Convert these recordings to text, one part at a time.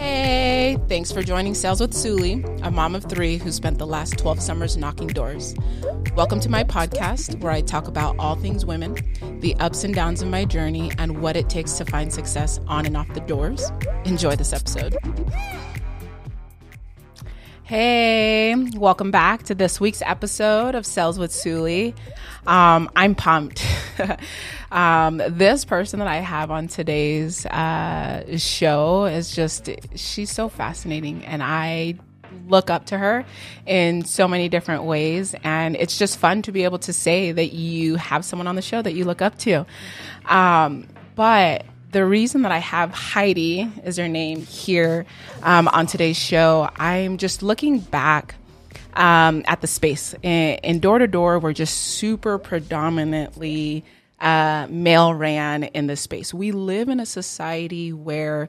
Hey, thanks for joining Sales with Suli, a mom of three who spent the last 12 summers knocking doors. Welcome to my podcast where I talk about all things women, the ups and downs of my journey, and what it takes to find success on and off the doors. Enjoy this episode. Hey, welcome back to this week's episode of Sales with Suli. Um, I'm pumped. um, this person that I have on today's uh, show is just, she's so fascinating, and I look up to her in so many different ways. And it's just fun to be able to say that you have someone on the show that you look up to. Um, but the reason that I have Heidi is her name here um, on today's show, I'm just looking back um, at the space. In door to door, we're just super predominantly uh, male ran in this space. We live in a society where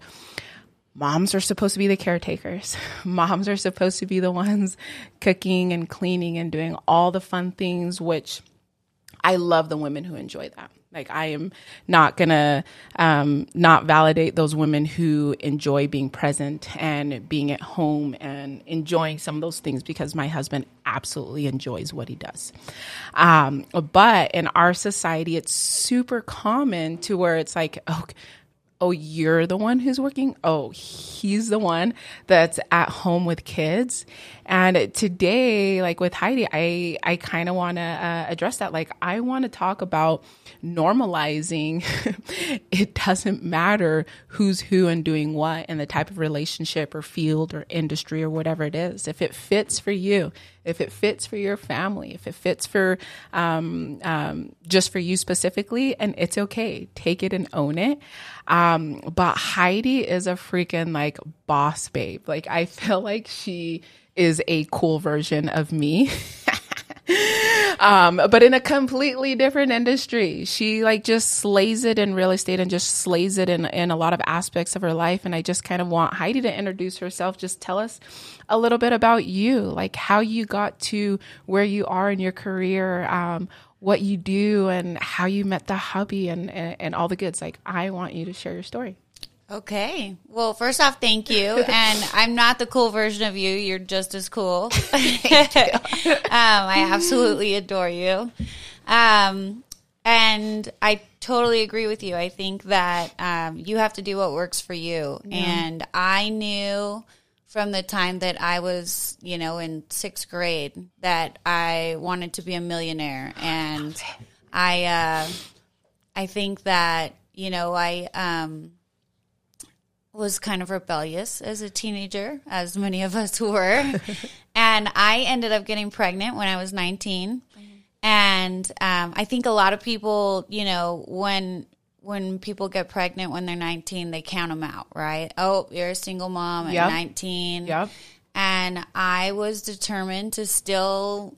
moms are supposed to be the caretakers. Moms are supposed to be the ones cooking and cleaning and doing all the fun things, which I love the women who enjoy that. Like I am not gonna um, not validate those women who enjoy being present and being at home and enjoying some of those things because my husband absolutely enjoys what he does. Um, but in our society, it's super common to where it's like, oh, oh, you're the one who's working. Oh, he's the one that's at home with kids. And today, like with Heidi, I, I kind of want to uh, address that. Like, I want to talk about normalizing. it doesn't matter who's who and doing what and the type of relationship or field or industry or whatever it is. If it fits for you, if it fits for your family, if it fits for um, um, just for you specifically, and it's okay. Take it and own it. Um, but Heidi is a freaking like boss babe. Like I feel like she is a cool version of me. um, but in a completely different industry. She like just slays it in real estate and just slays it in, in a lot of aspects of her life. And I just kind of want Heidi to introduce herself. Just tell us a little bit about you, like how you got to where you are in your career, um, what you do, and how you met the hubby and, and, and all the goods. Like, I want you to share your story. Okay. Well, first off, thank you. And I'm not the cool version of you. You're just as cool. um, I absolutely adore you. Um, and I totally agree with you. I think that um, you have to do what works for you. Yeah. And I knew from the time that I was, you know, in sixth grade that I wanted to be a millionaire. And I, uh, I think that, you know, I, um, was kind of rebellious as a teenager, as many of us were. and I ended up getting pregnant when I was 19. Mm-hmm. And um, I think a lot of people, you know, when when people get pregnant when they're 19, they count them out, right? Oh, you're a single mom at yep. 19. Yep. And I was determined to still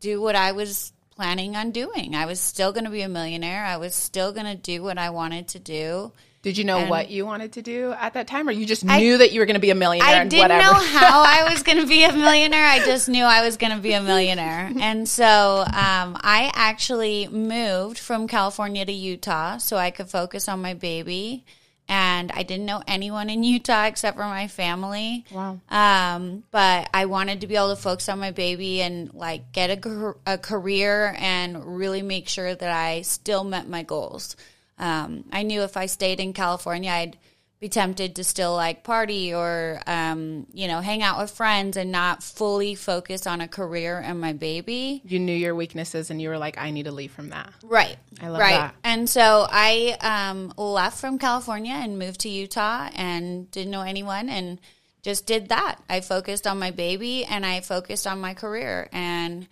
do what I was planning on doing. I was still going to be a millionaire. I was still going to do what I wanted to do. Did you know and what you wanted to do at that time, or you just knew I, that you were going to be a millionaire? I didn't whatever? know how I was going to be a millionaire. I just knew I was going to be a millionaire, and so um, I actually moved from California to Utah so I could focus on my baby. And I didn't know anyone in Utah except for my family. Wow. Um, but I wanted to be able to focus on my baby and like get a, a career and really make sure that I still met my goals. Um, I knew if I stayed in California, I'd be tempted to still like party or um, you know hang out with friends and not fully focus on a career and my baby. You knew your weaknesses and you were like, I need to leave from that. Right. I love right. that. And so I um, left from California and moved to Utah and didn't know anyone and just did that. I focused on my baby and I focused on my career and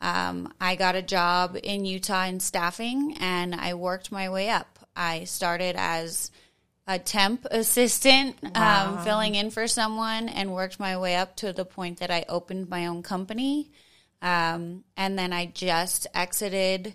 um, I got a job in Utah in staffing and I worked my way up. I started as a temp assistant, um, wow. um, filling in for someone, and worked my way up to the point that I opened my own company. Um, and then I just exited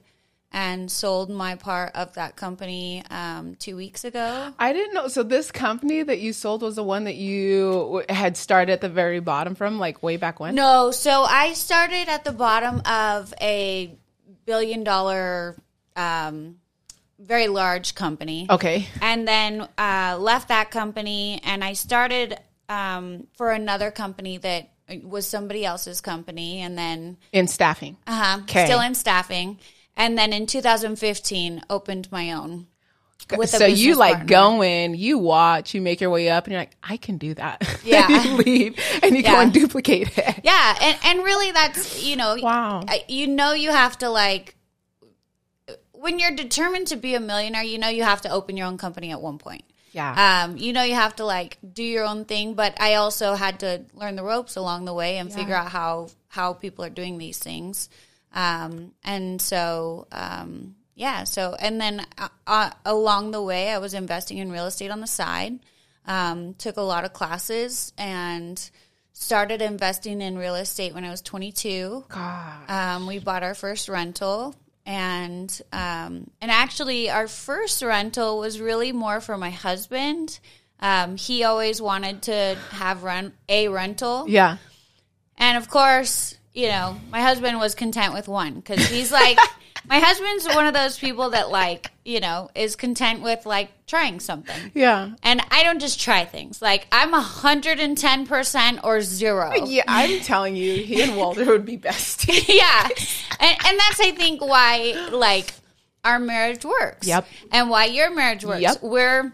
and sold my part of that company um, two weeks ago. I didn't know. So this company that you sold was the one that you had started at the very bottom from, like way back when. No, so I started at the bottom of a billion dollar um, very large company. Okay. And then uh, left that company and I started um, for another company that was somebody else's company. And then, In staffing. uh-huh, still in staffing. And then in 2015, opened my own. With a so you like partner. go in, you watch, you make your way up, and you're like, I can do that. Yeah. and you leave and you go and duplicate it. Yeah, and and really, that's you know, Wow. You know, you have to like when you're determined to be a millionaire, you know, you have to open your own company at one point. Yeah. Um, you know, you have to like do your own thing, but I also had to learn the ropes along the way and figure out how how people are doing these things. Um, and so, um, yeah. So, and then uh, uh, along the way, I was investing in real estate on the side. Um, took a lot of classes and started investing in real estate when I was 22. Um, we bought our first rental, and um, and actually, our first rental was really more for my husband. Um, he always wanted to have rent a rental, Yeah. and of course, you know, my husband was content with one because he's like, my husband's one of those people that like, you know, is content with like trying something. Yeah. And I don't just try things. Like I'm hundred and ten percent or zero. Yeah, I'm telling you, he and Walter would be besties. yeah. And, and that's, I think, why, like, our marriage works. Yep. And why your marriage works. Yep. We're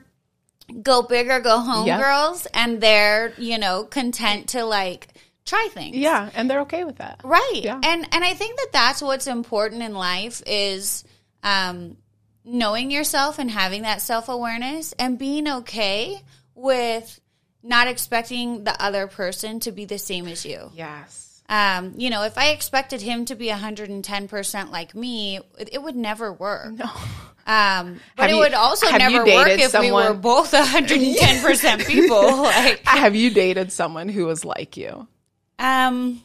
go big or go home Yep. girls, and they're, you know, content to, like, try things. Yeah, and they're okay with that. Right. Yeah. And and I think that that's what's important in life is um knowing yourself and having that self-awareness and being okay with not expecting the other person to be the same as you. Yes. Um, you know, if I expected him to be 110% like me, it, it would never work. No. Um, but Have it you- would also never work if we were someone- both 110% people. Like, Have you dated someone who was like you? Um,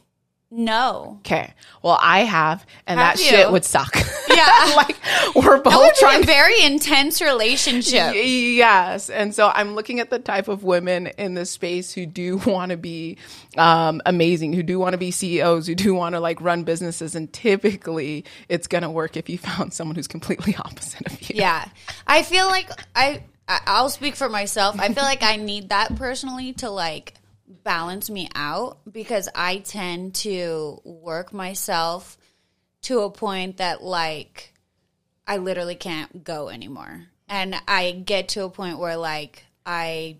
no. Okay. Well, I have, and Have that you? shit would suck. Yeah. like we're both trying a very intense relationship. Yes. And so I'm looking at the type of women in this space who do want to be um, amazing, who do want to be CEOs, who do want to like run businesses. And typically it's going to work if you found someone who's completely opposite of you. Yeah. I feel like I- I'll speak for myself. I feel like I need that personally to like balance me out because I tend to work myself to a point that like I literally can't go anymore. And I get to a point where like I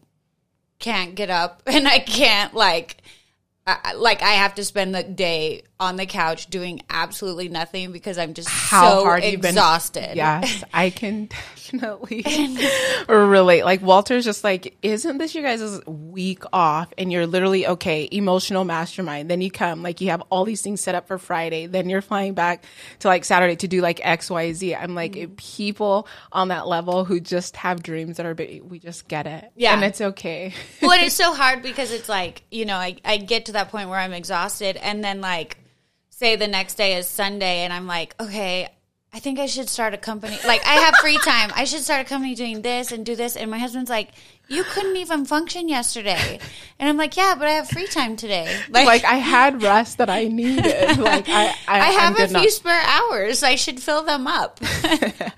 can't get up and I can't like I, like I have to spend the day on the couch doing absolutely nothing because I'm just How so hard you've been exhausted. Yes, I can definitely relate. Like Walter's just like, isn't this you guys' week off? And you're literally okay, emotional mastermind. Then you come, like you have all these things set up for Friday. Then you're flying back to like Saturday to do like X, Y, Z. I'm like Mm-hmm. people on that level who just have dreams that are big. We just get it, Yeah. and it's okay. well, and it's so hard because it's like, you know, I, I get to that point where I'm exhausted and then like say the next day is Sunday and I'm like, okay, I think I should start a company. Like I have free time. I should start a company doing this and do this. And my husband's like, you couldn't even function yesterday. And I'm like, yeah, but I have free time today. Like, like I had rest that I needed. Like I, I, I have a few now. spare hours. I should fill them up.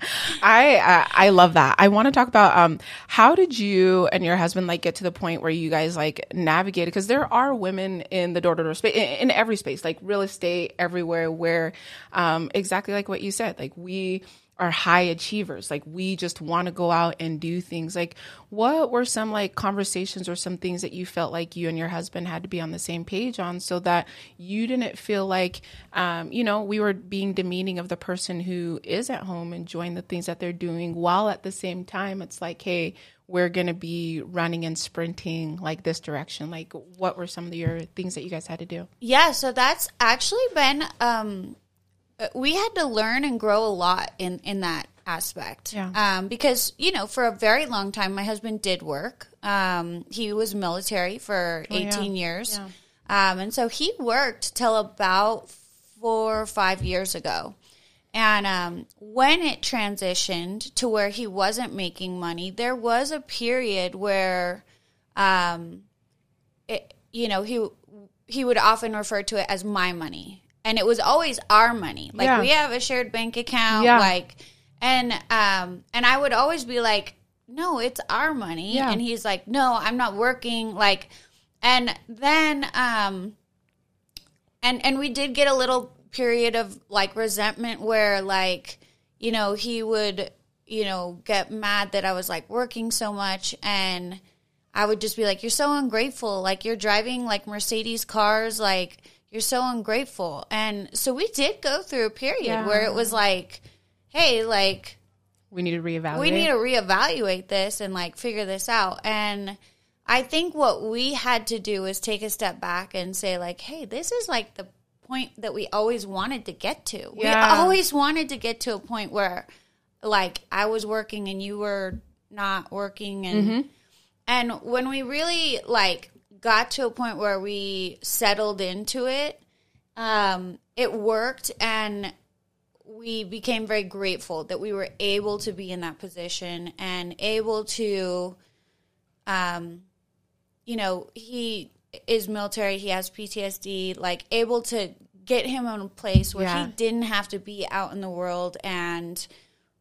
I uh, I love that. I want to talk about um how did you and your husband like get to the point where you guys like navigated because there are women in the door to door space in, in every space like real estate everywhere where um exactly like what you said like we are high achievers. Like we just want to go out and do things. Like what were some like conversations or some things that you felt like you and your husband had to be on the same page on so that you didn't feel like um, you know we were being demeaning of the person who is at home enjoying the things that they're doing while at the same time it's like hey we're going to be running and sprinting like this direction. Like what were some of your things that you guys had to do? Yeah, so that's actually been um we had to learn and grow a lot in in that aspect. Yeah. Um because, you know, for a very long time my husband did work. Um he was military for 18 years. Um and so he worked till about 4 or 5 years ago. And um, when it transitioned to where he wasn't making money, there was a period where um, it, you know, he he would often refer to it as my money, and it was always our money. Like Yeah. we have a shared bank account, Yeah. like, and um and I would always be like, "No, it's our money." Yeah. And he's like, "No, I'm not working." Like and then um and and we did get a little period of like resentment where like you know he would you know get mad that I was like working so much and I would just be like you're so ungrateful like you're driving like Mercedes cars like you're so ungrateful and so we did go through a period Yeah. where it was like hey like We need to reevaluate. we need to reevaluate this and like figure this out and i think what we had to do was take a step back and say like hey this is like the point that we always wanted to get to Yeah. we always wanted to get to a point where like i was working and you were not working and mm-hmm. and when we really like got to a point where we settled into it um it worked and we became very grateful that we were able to be in that position and able to um you know he is military he has PTSD like able to get him in a place where Yeah. he didn't have to be out in the world and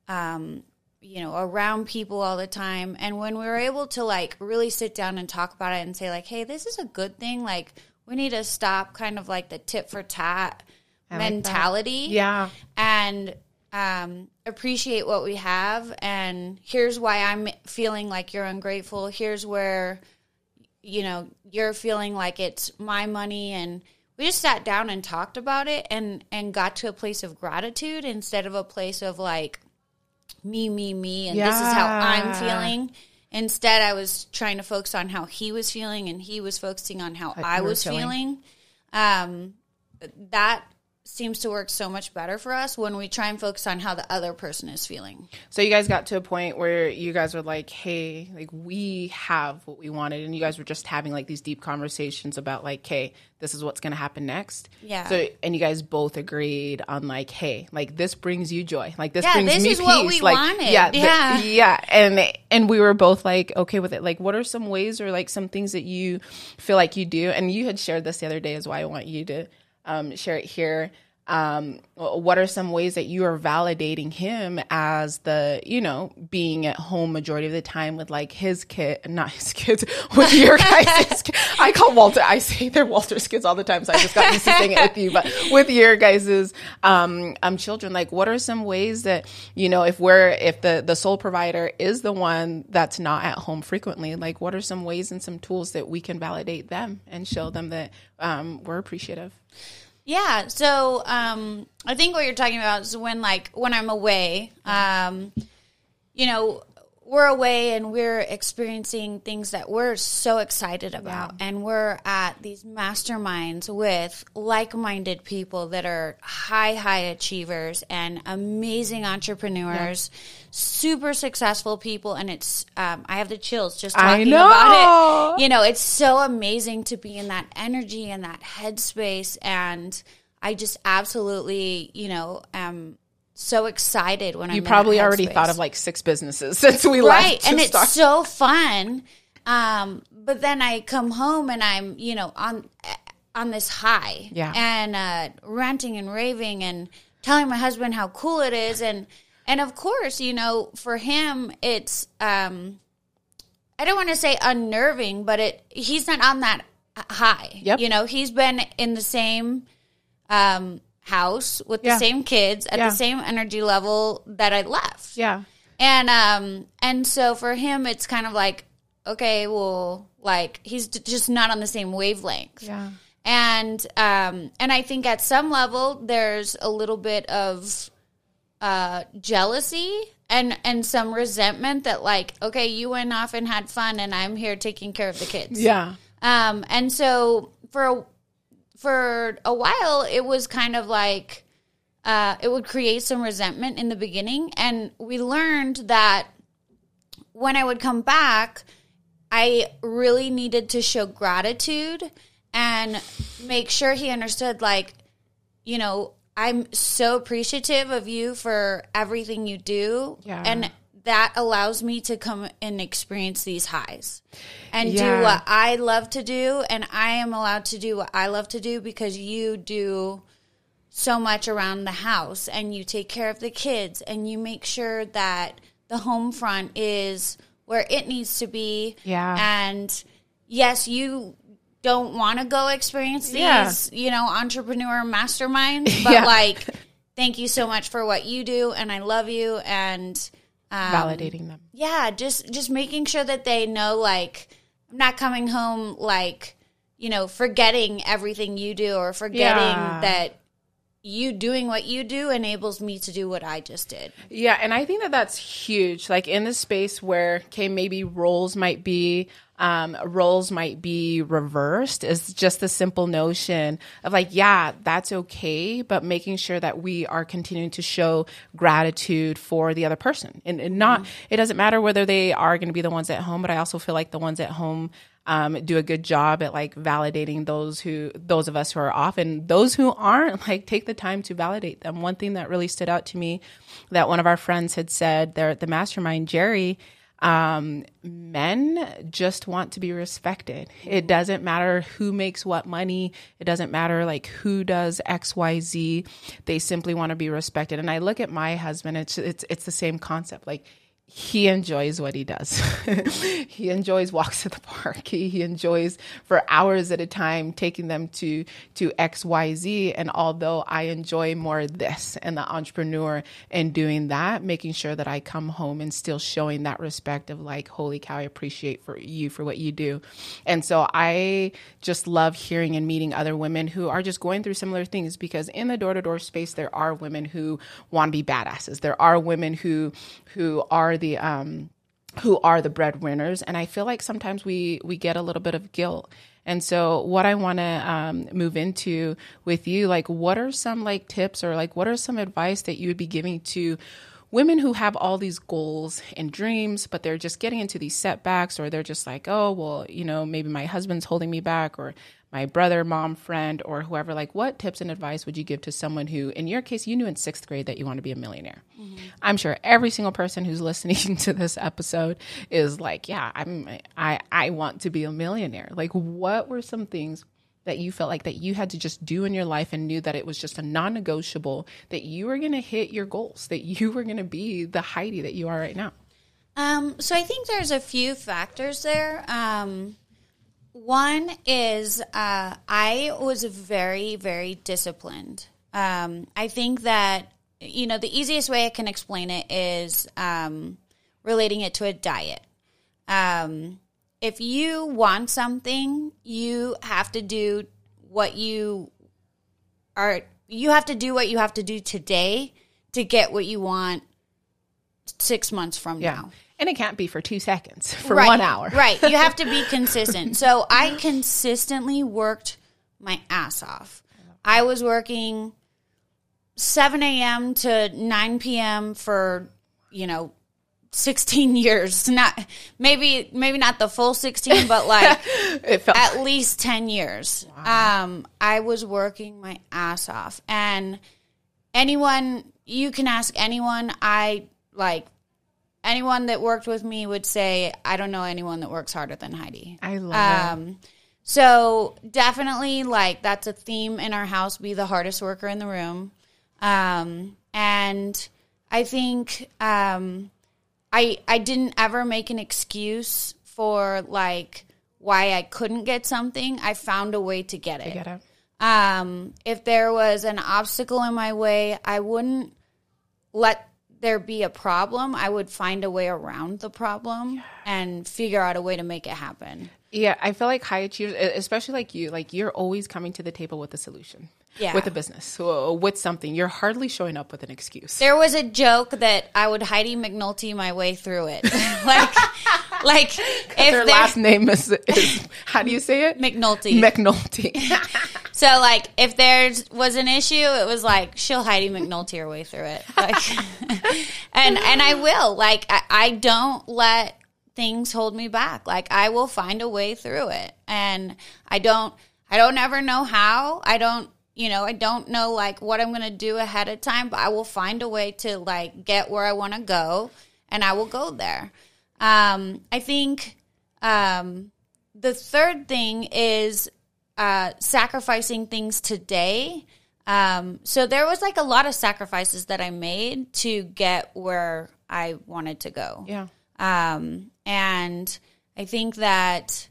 um you know around people all the time and when we were able to like really sit down and talk about it and say like hey this is a good thing like we need to stop kind of like the tit for tat mentality Yeah. and um, appreciate what we have. And here's why I'm feeling like you're ungrateful. Here's where, you know, you're feeling like it's my money. And we just sat down and talked about it and, and got to a place of gratitude instead of a place of like me, me, me. And this is how I'm feeling. Instead, I was trying to focus on how he was feeling and he was focusing on how How I was feeling. feeling. Um, that seems to work so much better for us when we try and focus on how the other person is feeling. So you guys got to a point where you guys were like, "Hey, like we have what we wanted," and you guys were just having like these deep conversations about like, "Hey, this is what's going to happen next." Yeah. So and you guys both agreed on like, "Hey, like this brings you joy. Like this Yeah, brings this me is peace." what we like, wanted. Yeah, the- Yeah. yeah, and and we were both like okay with it. Like, what are some ways or like some things that you feel like you do? And you had shared this the other day, is why I want you to um, share it here. Um, what are some ways that you are validating him as the you know being at home majority of the time with like his kid not his kids with your guys i call walter i say they're walter's kids all the time so i just got used to saying it with you but with your guys's um, um children like what are some ways that you know if we're if the the sole provider is the one that's not at home frequently like what are some ways and some tools that we can validate them and show them that um, we're appreciative Yeah. So um, I think what you're talking about is when, like, when I'm away, um, you know, we're away and we're experiencing things that we're so excited about. And we're at these masterminds with like minded people that are high, high achievers and amazing entrepreneurs, super successful people. And it's, um, I have the chills just I talking know. about it. You know, it's so amazing to be in that energy and that headspace. And I just absolutely, you know, am so excited when I'm you that probably already thought of like six businesses since we right left and it's start. so fun um but then i come home and i'm you know on on this high Yeah. and uh ranting and raving and telling my husband how cool it is and and of course you know for him it's um i don't want to say unnerving but it he's not on that high Yep. you know he's been in the same um house with Yeah. the same kids at Yeah. the same energy level that i left yeah and um and so for him it's kind of like okay well like he's d- just not on the same wavelength yeah and um and i think at some level there's a little bit of uh jealousy and and some resentment that like okay you went off and had fun and i'm here taking care of the kids. Yeah. Um, and so for a, for a while, it was kind of like uh, it would create some resentment in the beginning, and we learned that when I would come back, I really needed to show gratitude and make sure he understood, like, you know, I'm so appreciative of you for everything you do, Yeah. and that allows me to come and experience these highs and Yeah. do what I love to do, and I am allowed to do what I love to do because you do so much around the house and you take care of the kids and you make sure that the home front is where it needs to be. Yeah. And yes, you don't want to go experience these, Yeah. you know, entrepreneur masterminds, but Yeah. like, thank you so much for what you do, and I love you, and um, Validating them. yeah, just just making sure that they know, like, I'm not coming home like, you know, forgetting everything you do or forgetting Yeah. that you doing what you do enables me to do what I just did. Yeah, and I think that that's huge. Like in the space where, okay, maybe roles might be, um, roles might be reversed. Is just the simple notion of like, yeah, that's okay, but making sure that we are continuing to show gratitude for the other person, and, and not. It doesn't matter whether they are going to be the ones at home, but I also feel like the ones at home um, do a good job at like validating those who those of us who are off and those who aren't. Like take the time to validate them. One thing that really stood out to me that one of our friends had said there at the mastermind jerry um, men just want to be respected. It doesn't matter who makes what money. It doesn't matter like who does xyz they simply want to be respected. And i look at my husband it's it's it's the same concept. Like he enjoys what he does. he enjoys walks to the park. He, he enjoys for hours at a time taking them to to X Y Z. And although I enjoy more this and the entrepreneur and doing that, making sure that I come home and still showing that respect of like, holy cow, I appreciate for you for what you do. And so I just love hearing and meeting other women who are just going through similar things because in the door to door space, there are women who want to be badasses. There are women who who are the um, who are the breadwinners, and I feel like sometimes we we get a little bit of guilt. And so, what I want to um, move into with you, like, what are some like tips or like what are some advice that you would be giving to women who have all these goals and dreams, but they're just getting into these setbacks, or they're just like, oh, well, you know, maybe my husband's holding me back, or my brother, mom, friend, or whoever, like what tips and advice would you give to someone who, in your case, you knew in sixth grade that you want to be a millionaire? I'm sure every single person who's listening to this episode is like, yeah, I'm, I, I want to be a millionaire. Like, what were some things that you felt like that you had to just do in your life and knew that it was just a non-negotiable that you were going to hit your goals, that you were going to be the Heidi that you are right now? Um, so I think there's a few factors there. Um, one is uh, I was very, very disciplined. Um, I think that, you know, the easiest way I can explain it is um, relating it to a diet. Um, if you want something, you have to do what you are, you have to do what you have to do today to get what you want six months from now. And it can't be for two seconds, for Right, one hour. right. You have to be consistent. So I consistently worked my ass off. I was working 7 a.m. to 9 p.m. for, you know, 16 years. Not maybe maybe not the full 16, but like It felt at least 10 years. Um, I was working my ass off. And anyone, you can ask anyone, I like anyone that worked with me would say, I don't know anyone that works harder than Heidi. I love it. Um, so definitely like that's a theme in our house, be the hardest worker in the room. Um, and I think, um, I, I didn't ever make an excuse for like why I couldn't get something. I found a way to get it. Get it. Um, if there was an obstacle in my way, I wouldn't let there be a problem. I would find a way around the problem and figure out a way to make it happen. Yeah, I feel like high achievers, especially like you, like you're always coming to the table with a solution. Yeah. With a business, with something, you're hardly showing up with an excuse. There was a joke that I would Heidi McNulty my way through it. like, like if Their last name is, is how do you say it? McNulty. McNulty. So like if there was an issue, it was like she'll Heidi McNulty her way through it. Like, and and I will. Like I, I don't let things hold me back. Like I will find a way through it. And I don't I don't ever know how. I don't you know, I don't know like what I'm gonna do ahead of time, but I will find a way to like get where I wanna go and I will go there. Um I think um the third thing is uh, sacrificing things today Um, so there was like a lot of sacrifices that I made to get where I wanted to go. Yeah. Um, and I think that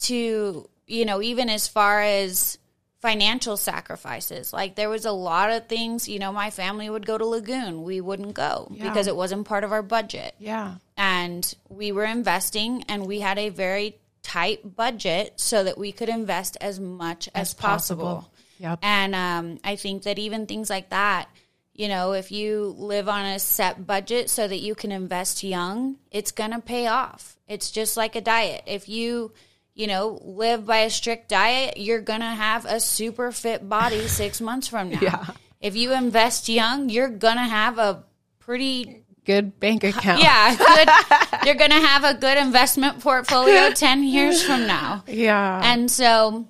to, you know, even as far as financial sacrifices, like there was a lot of things, you know, my family would go to Lagoon. We wouldn't go Yeah. because it wasn't part of our budget. Yeah. And we were investing and we had a very tight budget so that we could invest as much as, possible. Yep. And um, I think that even things like that, you know, if you live on a set budget so that you can invest young, it's going to pay off. It's just like a diet. If you, you know, live by a strict diet, you're going to have a super fit body six months from now. Yeah. If you invest young, you're going to have a pretty Good bank account. yeah, good. You're going to have a good investment portfolio 10 years from now. Yeah. And so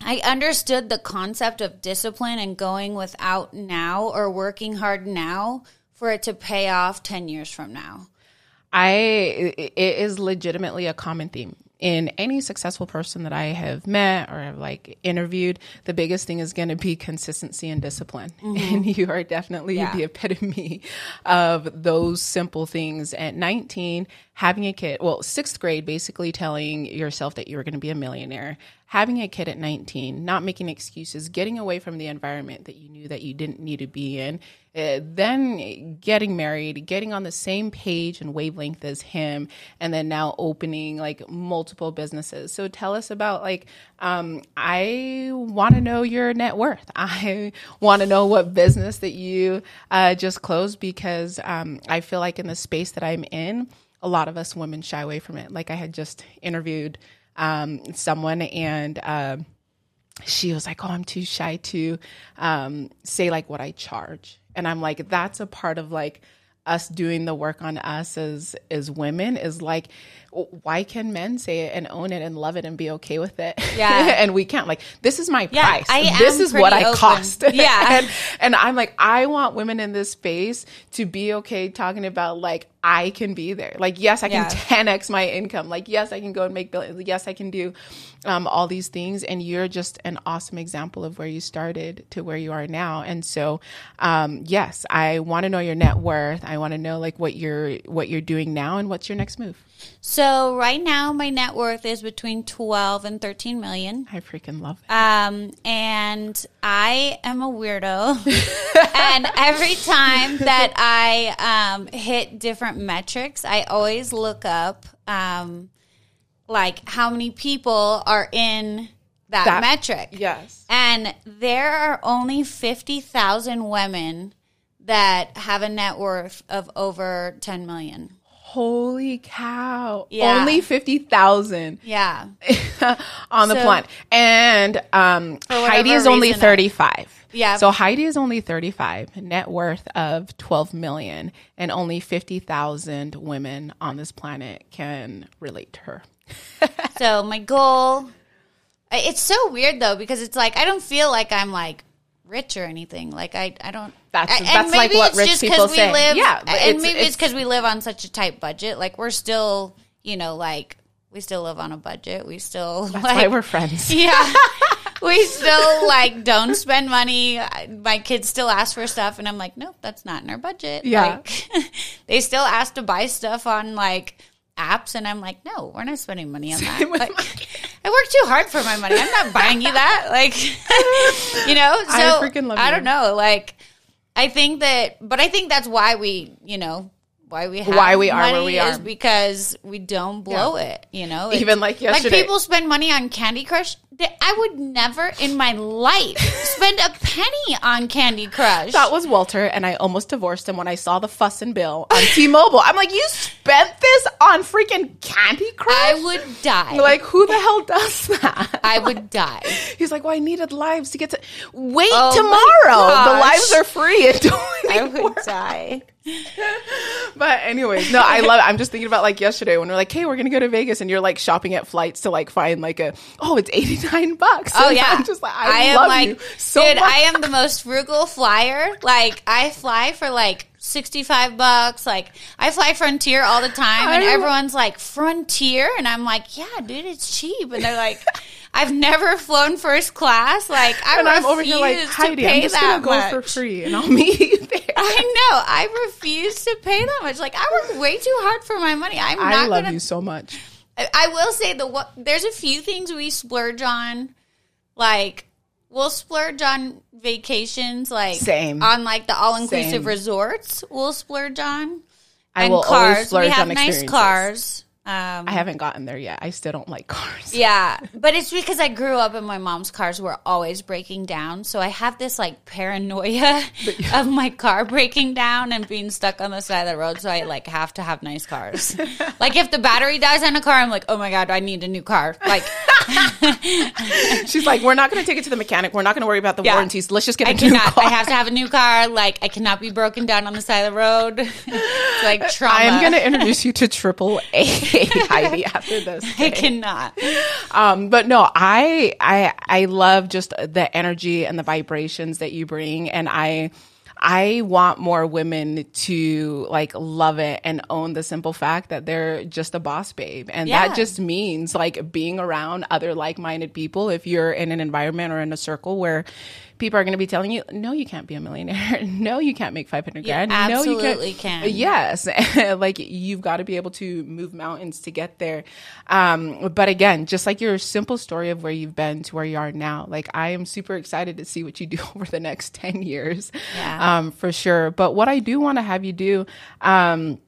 I understood the concept of discipline and going without now or working hard now for it to pay off 10 years from now. I it is legitimately a common theme in any successful person that I have met or have like interviewed. The biggest thing is going to be consistency and discipline, mm-hmm. and you are definitely Yeah. the epitome of those simple things. At 19, having a kid, well, sixth grade, basically telling yourself that you were going to be a millionaire. Having a kid at 19, not making excuses, getting away from the environment that you knew that you didn't need to be in, uh, then getting married, getting on the same page and wavelength as him, and then now opening like multiple businesses. So tell us about like, um, I want to know your net worth. I want to know what business that you uh, just closed because um, I feel like in the space that I'm in, a lot of us women shy away from it. Like I had just interviewed um, someone and. um she was like, "Oh, I'm too shy to um, say like what I charge," and I'm like, "That's a part of like us doing the work on us as as women is like." Why can men say it and own it and love it and be okay with it? Yeah. and we can't. Like, this is my Yeah, price. I this is what I open. cost. Yeah. and, and I'm like, I want women in this space to be okay talking about like I can be there. Like, yes, I can Yeah. 10x my income. Like, yes, I can go and make billions. Yes, I can do um, all these things. And you're just an awesome example of where you started to where you are now. And so, um, yes, I want to know your net worth. I want to know like what you're what you're doing now and what's your next move. So right now my net worth is between 12 and 13 million. I freaking love it. Um, and I am a weirdo. and every time that I um, hit different metrics, I always look up um, like how many people are in that, That- metric. Yes. And there are only 50,000 women that have a net worth of over 10 million. Holy cow. Yeah. Only 50,000. Yeah. on the So- planet. And um, Heidi is only reason, 35. Yeah. So Heidi is only 35, net worth of 12 million, and only 50,000 women on this planet can relate to her. So my goal, it's so weird though because it's like I don't feel like I'm like rich or anything. Like I, I don't. That's- and that's like what rich people say. Live, Yeah, and it's- maybe it's- because we live on such a tight budget. Like we're still, you know, like we still live on a budget. We still That's like why we're friends. yeah. We still like don't spend money. My kids still ask for stuff, and I'm like, nope, that's not in our budget. Yeah. Like, they still ask to buy stuff on like apps, and I'm like, no, we're not spending money on that. Like. I work too hard for my money. I'm not buying you that. Like, you know. So I freaking love I don't know. Like, I think that, but I think that's why we, you know. Why we have Why we are where we are. is because we don't blow it. You know, Even like yesterday. Like people spend money on Candy Crush. I would never in my life spend a penny on Candy Crush. That was Walter, and I almost divorced him when I saw the fuss and bill on T-Mobile. I'm like, you spent this on freaking Candy Crush? I would die. Like, who the hell does that? I would die. He's like, well, I needed lives to get to. Wait Oh tomorrow. The lives are free I would die. But anyways, no, I love it. I'm just thinking about like yesterday when we're like, hey, we're gonna go to Vegas, and you're like shopping at flights to like find like a oh, it's 89 bucks. Oh And yeah, I'm just like I, am love like, you so dude, much. I am the most frugal flyer. Like I fly for like. 65 bucks like i fly frontier all the time and everyone's like frontier and i'm like yeah dude it's cheap and they're like I've never flown first class. Like I and I'm over here like Heidi, pay I'm just that gonna go much. for free, and I'll meet you there. I know. I refuse to pay that much. Like I work way too hard for my money. I'm I love gonna you so much. I- I will say the what there's a few things we splurge on, like we'll splurge on vacations, like Same. on like the all inclusive resorts. We'll splurge on. I and will cars. always splurge we have on nice cars. Um, I haven't gotten there yet. I still don't like cars. yeah, but it's because I grew up and my mom's cars were always breaking down. So I have this like paranoia of my car breaking down and being stuck on the side of the road. So I like have to have nice cars. like if the battery dies on a car, I'm like, oh my god, I need a new car. Like She's like, we're not going to take it to the mechanic. We're not going to worry about the Yeah. warranties. Let's just get a I new cannot. car. I have to have a new car. Like I cannot be broken down on the side of the road. like trauma. I am going to introduce you to Triple A Heidi after this. I cannot. Um, but no, I I I love just the energy and the vibrations that you bring, and I I want more women to like love it and own the simple fact that they're just a boss babe, and Yeah. that just means like being around other like minded people. If you're in an environment or in a circle where people are going to be telling you, no, you can't be a millionaire. no, you can't make 500 grand. no, you absolutely can. Yes. like you've got to be able to move mountains to get there. Um, but again, just like your simple story of where you've been to where you are now, like I am super excited to see what you do over the next 10 years. Yeah. Um, for sure. But what I do want to have you do, um,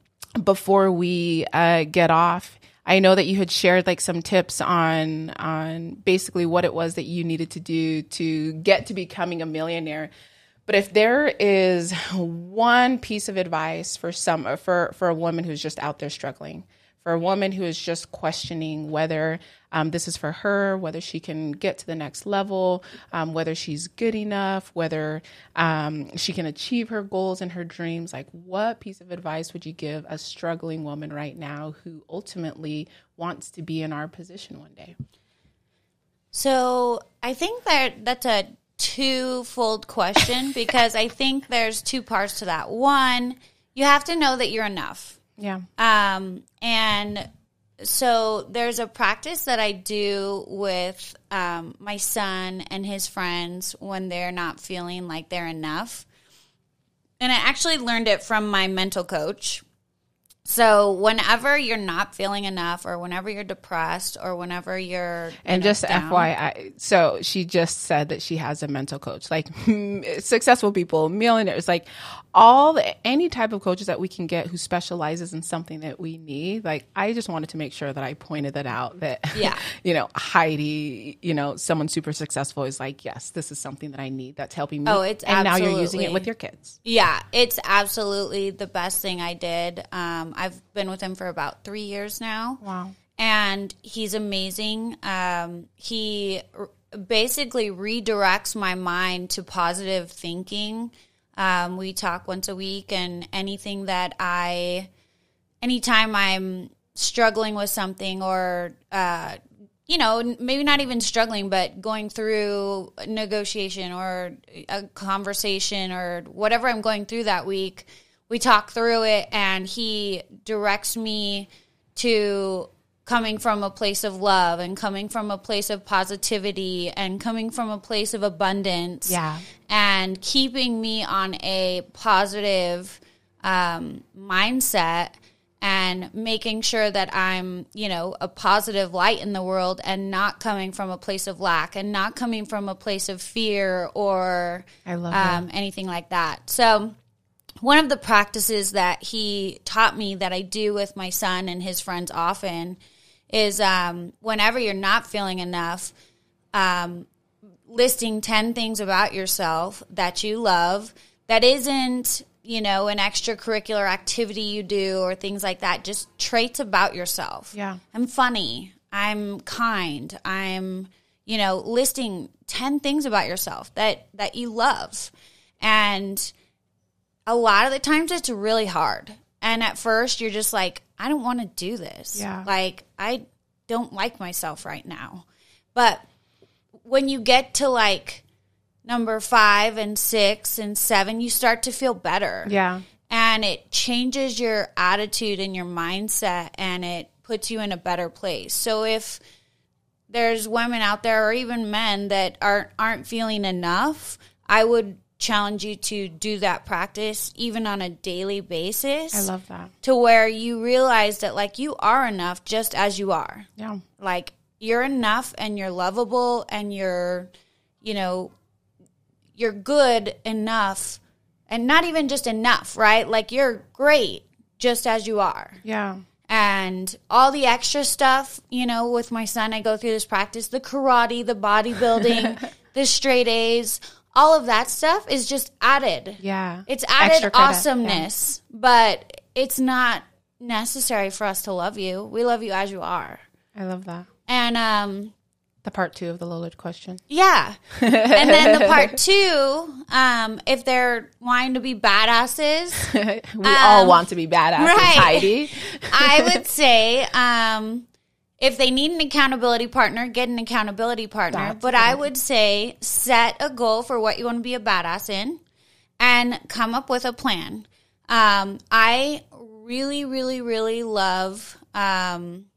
before we uh, get off, I know that you had shared like some tips on on basically what it was that you needed to do to get to becoming a millionaire. But if there is one piece of advice for some for for a woman who's just out there struggling, for a woman who is just questioning whether um, this is for her, whether she can get to the next level, um, whether she's good enough, whether um, she can achieve her goals and her dreams, like what piece of advice would you give a struggling woman right now who ultimately wants to be in our position one day? So I think that that's a two-fold question because I think there's two parts to that. One, you have to know that you're enough. Yeah. Um, and so there's a practice that I do with um, my son and his friends when they're not feeling like they're enough. And I actually learned it from my mental coach. So whenever you're not feeling enough, or whenever you're depressed, or whenever you're And know, just down- FYI, so she just said that she has a mental coach, like successful people, millionaires, like all the, any type of coaches that we can get who specializes in something that we need. Like, I just wanted to make sure that I pointed that out that, Yeah. you know, Heidi, you know, someone super successful is like, yes, this is something that I need that's helping me. Oh, it's and now you're using it with your kids. Yeah, it's absolutely the best thing I did. Um, I've been with him for about three years now. Wow. and he's amazing. Um, he r- basically redirects my mind to positive thinking. Um, we talk once a week, and anything that I, anytime I'm struggling with something or, uh, you know, maybe not even struggling, but going through a negotiation or a conversation or whatever I'm going through that week, we talk through it, and he directs me to coming from a place of love and coming from a place of positivity and coming from a place of abundance Yeah. and keeping me on a positive um, mindset and making sure that I'm, you know, a positive light in the world and not coming from a place of lack and not coming from a place of fear or I love um, anything like that. So, one of the practices that he taught me that I do with my son and his friends often is um, whenever you're not feeling enough, um, listing 10 things about yourself that you love that isn't, you know, an extracurricular activity you do or things like that, just traits about yourself. Yeah. I'm funny. I'm kind. I'm, you know, listing 10 things about yourself that that you love. And a lot of the times it's really hard. And at first you're just like, I don't want to do this. Yeah. Like I don't like myself right now. But when you get to like number 5 and 6 and 7, you start to feel better Yeah. and it changes your attitude and your mindset and it puts you in a better place. So if there's women out there or even men that aren't aren't feeling enough, I would challenge you to do that practice even on a daily basis. I love that. to where you realize that like you are enough just as you are. Yeah. Like you're enough and you're lovable and you're you know you're good enough and not even just enough, right? Like you're great just as you are Yeah. and all the extra stuff, you know, with my son, I go through this practice the karate, the bodybuilding, the straight A's, all of that stuff is just added. Yeah. It's added awesomeness, but it's not necessary for us to love you. We love you as you are. I love that. And um The part two of the Lillard question. yeah. and then the part two, um, if they're wanting to be badasses, we all want to be badass, Um, right. Heidi. I would say um, if they need an accountability partner, get an accountability partner. That's but I would say set a goal for what you want to be a badass in and come up with a plan. Um, I really, really, really love. Um,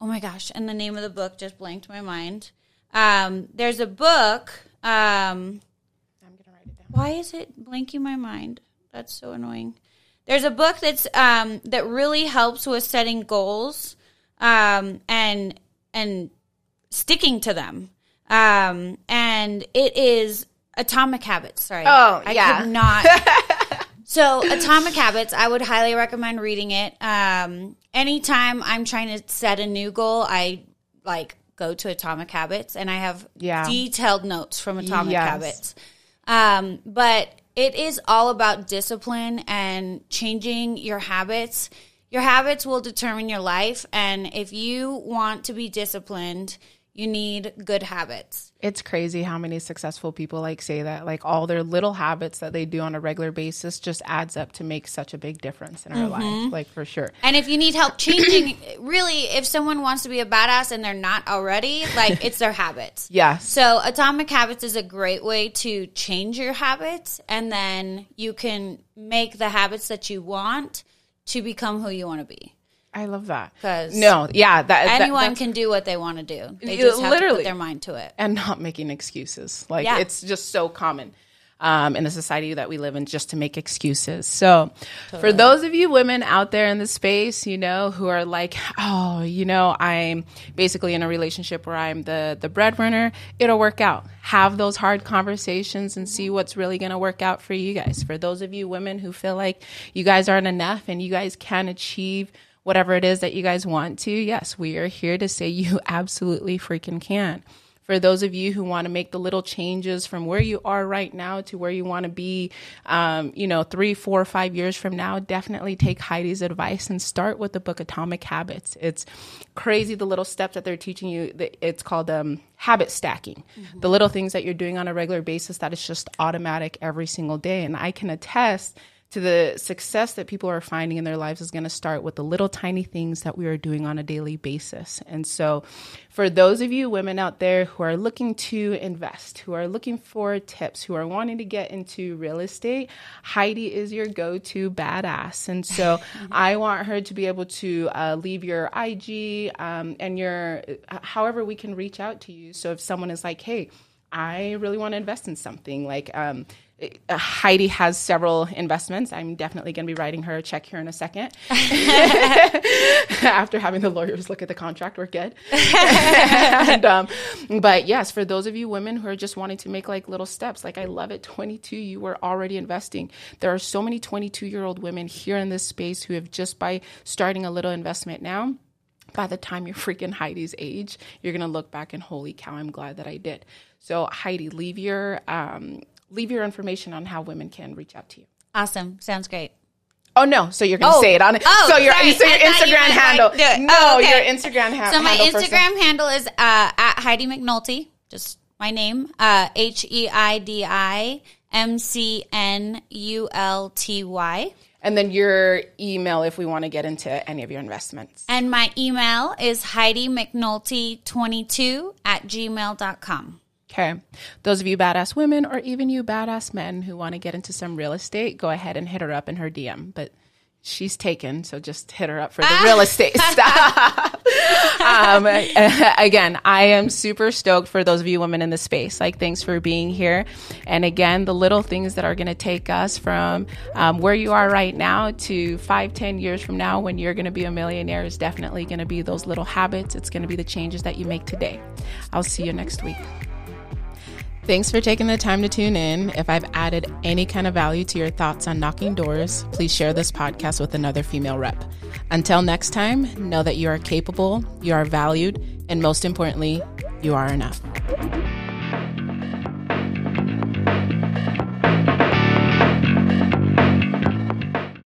oh my gosh! And the name of the book just blanked my mind. Um, there's a book. Um, I'm gonna write it down. why is it blanking my mind? That's so annoying. There's a book that's um, that really helps with setting goals um, and and sticking to them. Um, and it is Atomic Habits. Sorry, Oh, I yeah. could not. so Atomic Habits, I would highly recommend reading it. Um, anytime I'm trying to set a new goal, I like go to Atomic Habits, and I have Yeah. detailed notes from Atomic Yes. Habits. Um, but it is all about discipline and changing your habits. Your habits will determine your life. And if you want to be disciplined, you need good habits. It's crazy how many successful people like say that like all their little habits that they do on a regular basis just adds up to make such a big difference in our Mm-hmm. life. Like for sure. And if you need help changing, really, if someone wants to be a badass and they're not already, like it's their habits. Yeah. So, Atomic Habits is a great way to change your habits, and then you can make the habits that you want to become who you want to be. I love that. Because no, yeah, that that- Anyone that's- can do what they want to do. They just have to literally. put their mind to it. and not making excuses. Like Yeah. it's just so common um, in the society that we live in just to make excuses. So, for those of you women out there in the space, you know, who are like, oh, you know, I'm basically in a relationship where I'm the the breadwinner, it'll work out. Have those hard conversations and see what's really going to work out for you guys. For those of you women who feel like you guys aren't enough and you guys can achieve whatever it is that you guys want to, yes, we are here to say you absolutely freaking can for those of you who want to make the little changes from where you are right now to where you want to be, um, you know, three, four, five years from now, definitely take Heidi's advice and start with the book Atomic Habits. It's crazy the little steps that they're teaching you. It's called um, habit stacking. The little things that you're doing on a regular basis that is just automatic every single day. And I can attest to the success that people are finding in their lives is going to start with the little tiny things that we are doing on a daily basis. And so, for those of you women out there who are looking to invest, who are looking for tips, who are wanting to get into real estate, Heidi is your go to badass. And so, I want her to be able to uh, leave your IG um, and your however we can reach out to you. So, if someone is like, hey, I really want to invest in something like um, uh, Heidi has several investments. I'm definitely going to be writing her a check here in a second. After having the lawyers look at the contract, we're good. and, um, but yes, for those of you women who are just wanting to make like little steps, like I love it. 22, you were already investing. There are so many 22 year old women here in this space who have just by starting a little investment now by the time you're freaking Heidi's age, you're gonna look back and holy cow, I'm glad that I did. So Heidi, leave your um, leave your information on how women can reach out to you. Awesome. Sounds great. Oh no, so you're gonna Oh. say it on it. Oh, so your sorry. so your you Instagram like, handle. No, Oh, okay. your Instagram ha- So my handle. for some- Instagram handle is uh, at Heidi McNulty, just my name, uh, H E I D I M C N U L T Y. and then your email if we want to get into any of your investments. And my email is Heidi McNulty22 at gmail.com. Okay. Those of you badass women or even you badass men who want to get into some real estate, go ahead and hit her up in her DM. But she's taken, so just hit her up for the real estate stuff. um, again, I am super stoked for those of you women in the space. Like, thanks for being here. And again, the little things that are going to take us from um, where you are right now to five, ten years from now when you're going to be a millionaire is definitely going to be those little habits. It's going to be the changes that you make today. I'll see you next week. Thanks for taking the time to tune in. If I've added any kind of value to your thoughts on knocking doors, please share this podcast with another female rep. Until next time, know that you are capable, you are valued, and most importantly, you are enough.